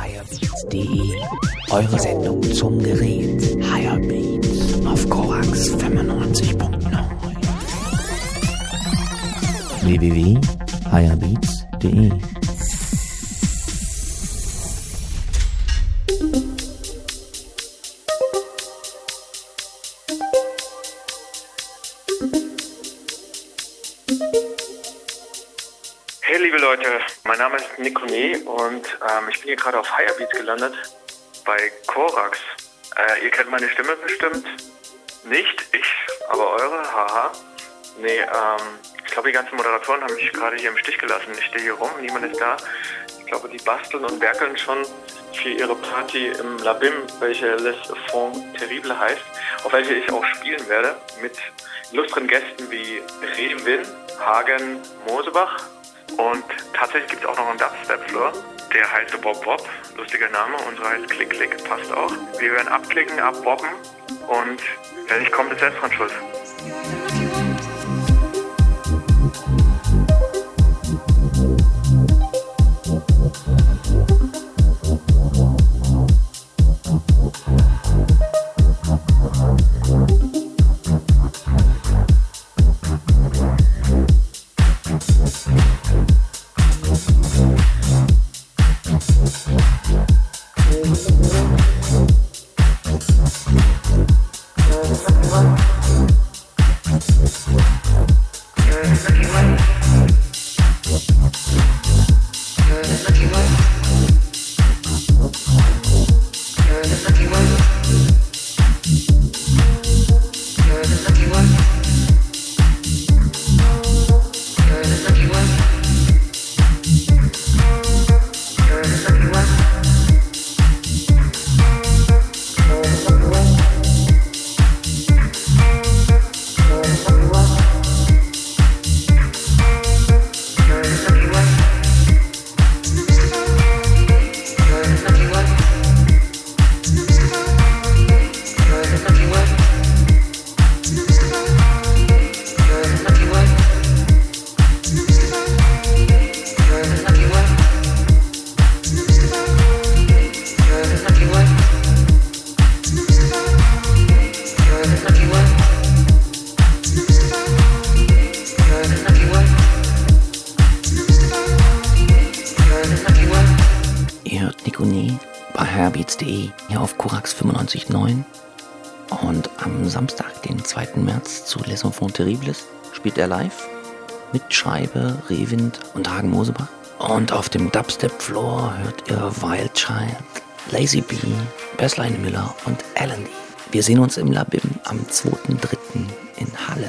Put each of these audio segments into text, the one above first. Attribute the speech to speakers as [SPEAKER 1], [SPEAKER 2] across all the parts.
[SPEAKER 1] Hirebeats.de Eure Sendung zum Gerät. Hirebeats auf Korax 95.9 www.hirebeats.de
[SPEAKER 2] Name ist Nikone und ähm, ich bin hier gerade auf Hirebeats gelandet bei Korax. Äh, ihr kennt meine Stimme bestimmt nicht, ich, aber eure, haha. Nee, ähm, ich glaube die ganzen Moderatoren haben mich gerade hier im Stich gelassen. Ich stehe hier rum, niemand ist da. Ich glaube, die basteln und werkeln schon für ihre Party im Labim, welche Les Fonds Terrible heißt, auf welche ich auch spielen werde, mit illustren Gästen wie Revin, Hagen, Mosebach und tatsächlich gibt es auch noch einen Dubstep-Floor. Der heißt Bob Bob, lustiger Name. Unsere heißt Klick Klick, passt auch. Wir werden abklicken, abbobben und wer nicht kommt, ist selbst dran schuld.
[SPEAKER 1] Schreibe, Rewind und Hagen Mosebach. Und auf dem Dubstep-Floor hört ihr Wild Child, Lazy B, Bassline Miller und Alan. Wir sehen uns im Labim am 2.3. in Halle.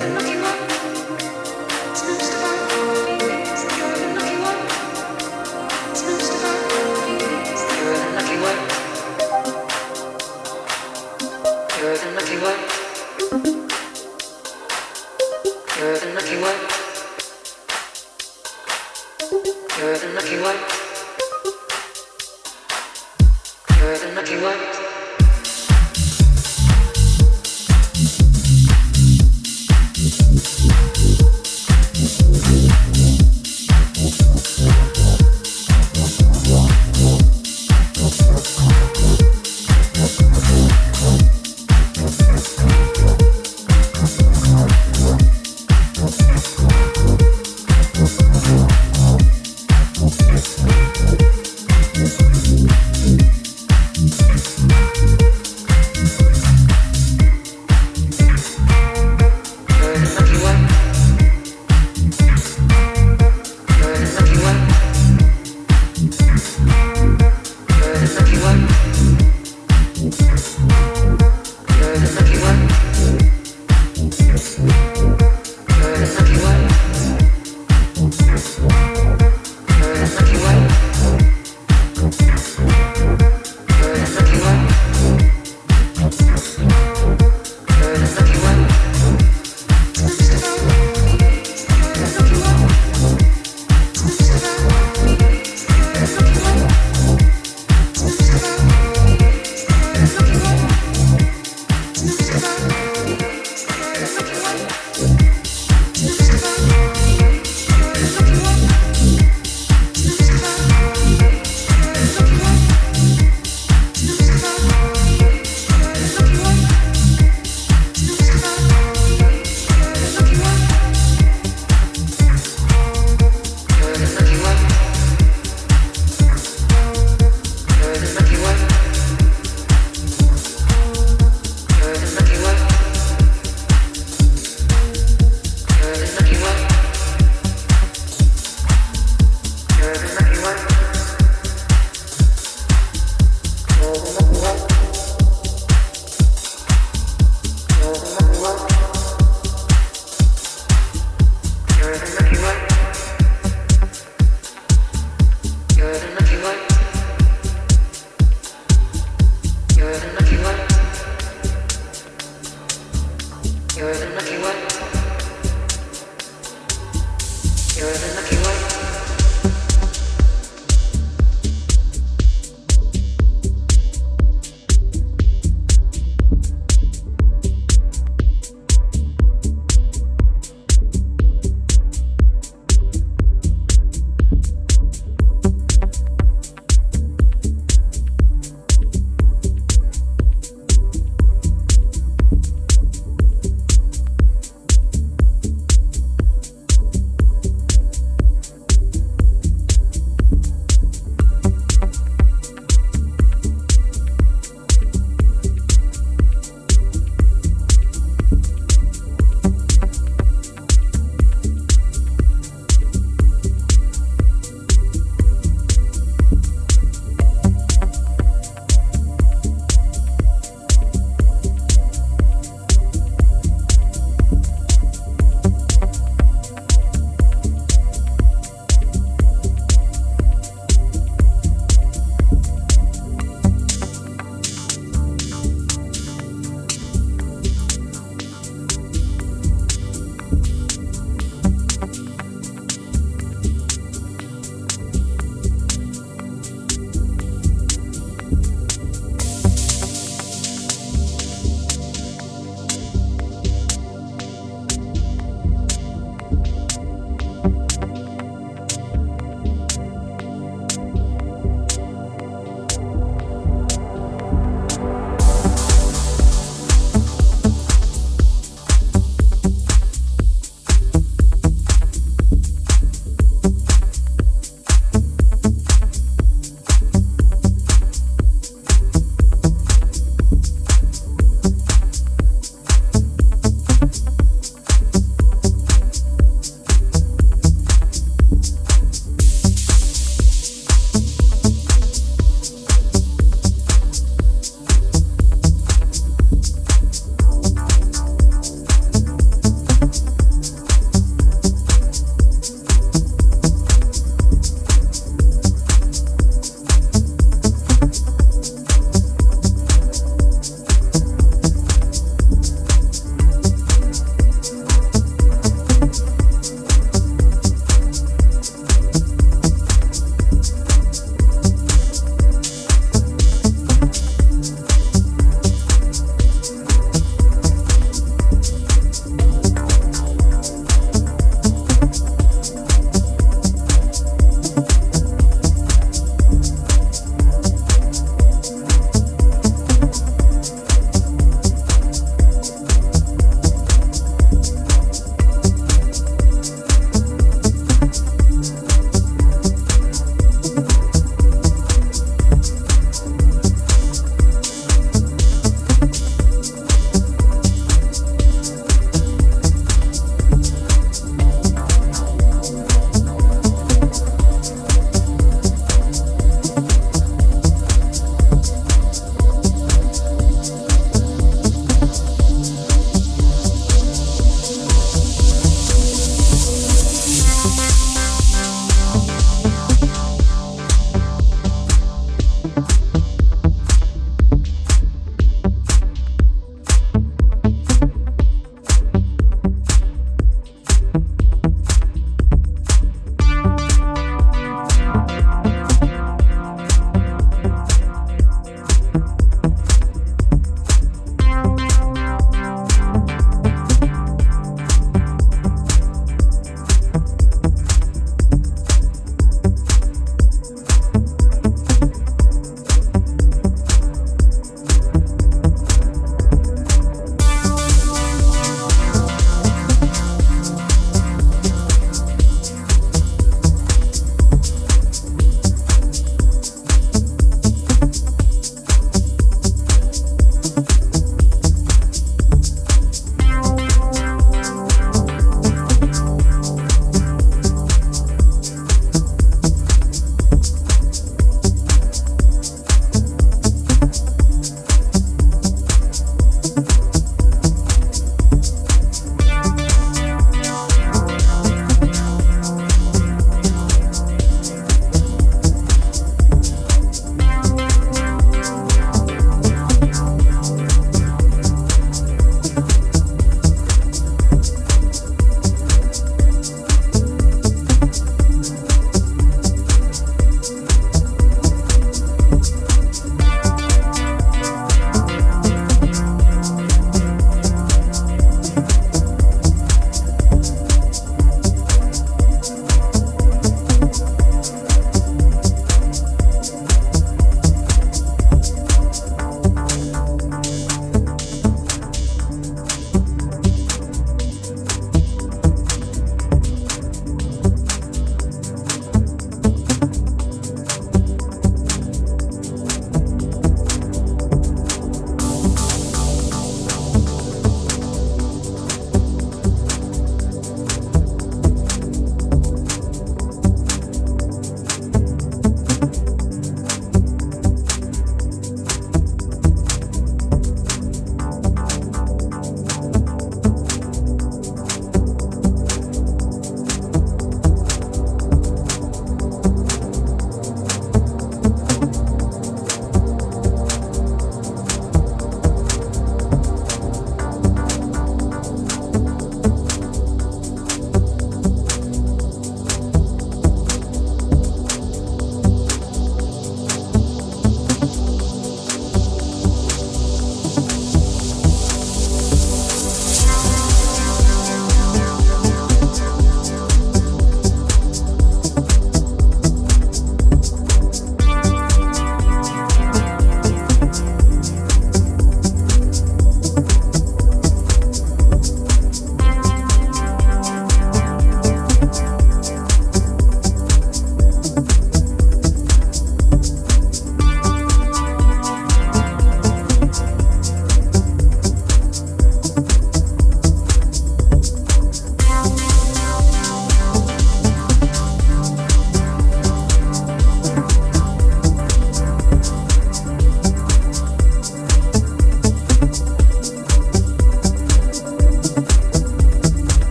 [SPEAKER 1] Disturbing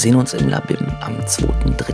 [SPEAKER 1] sehen uns im Labim am 2.3. in Halle.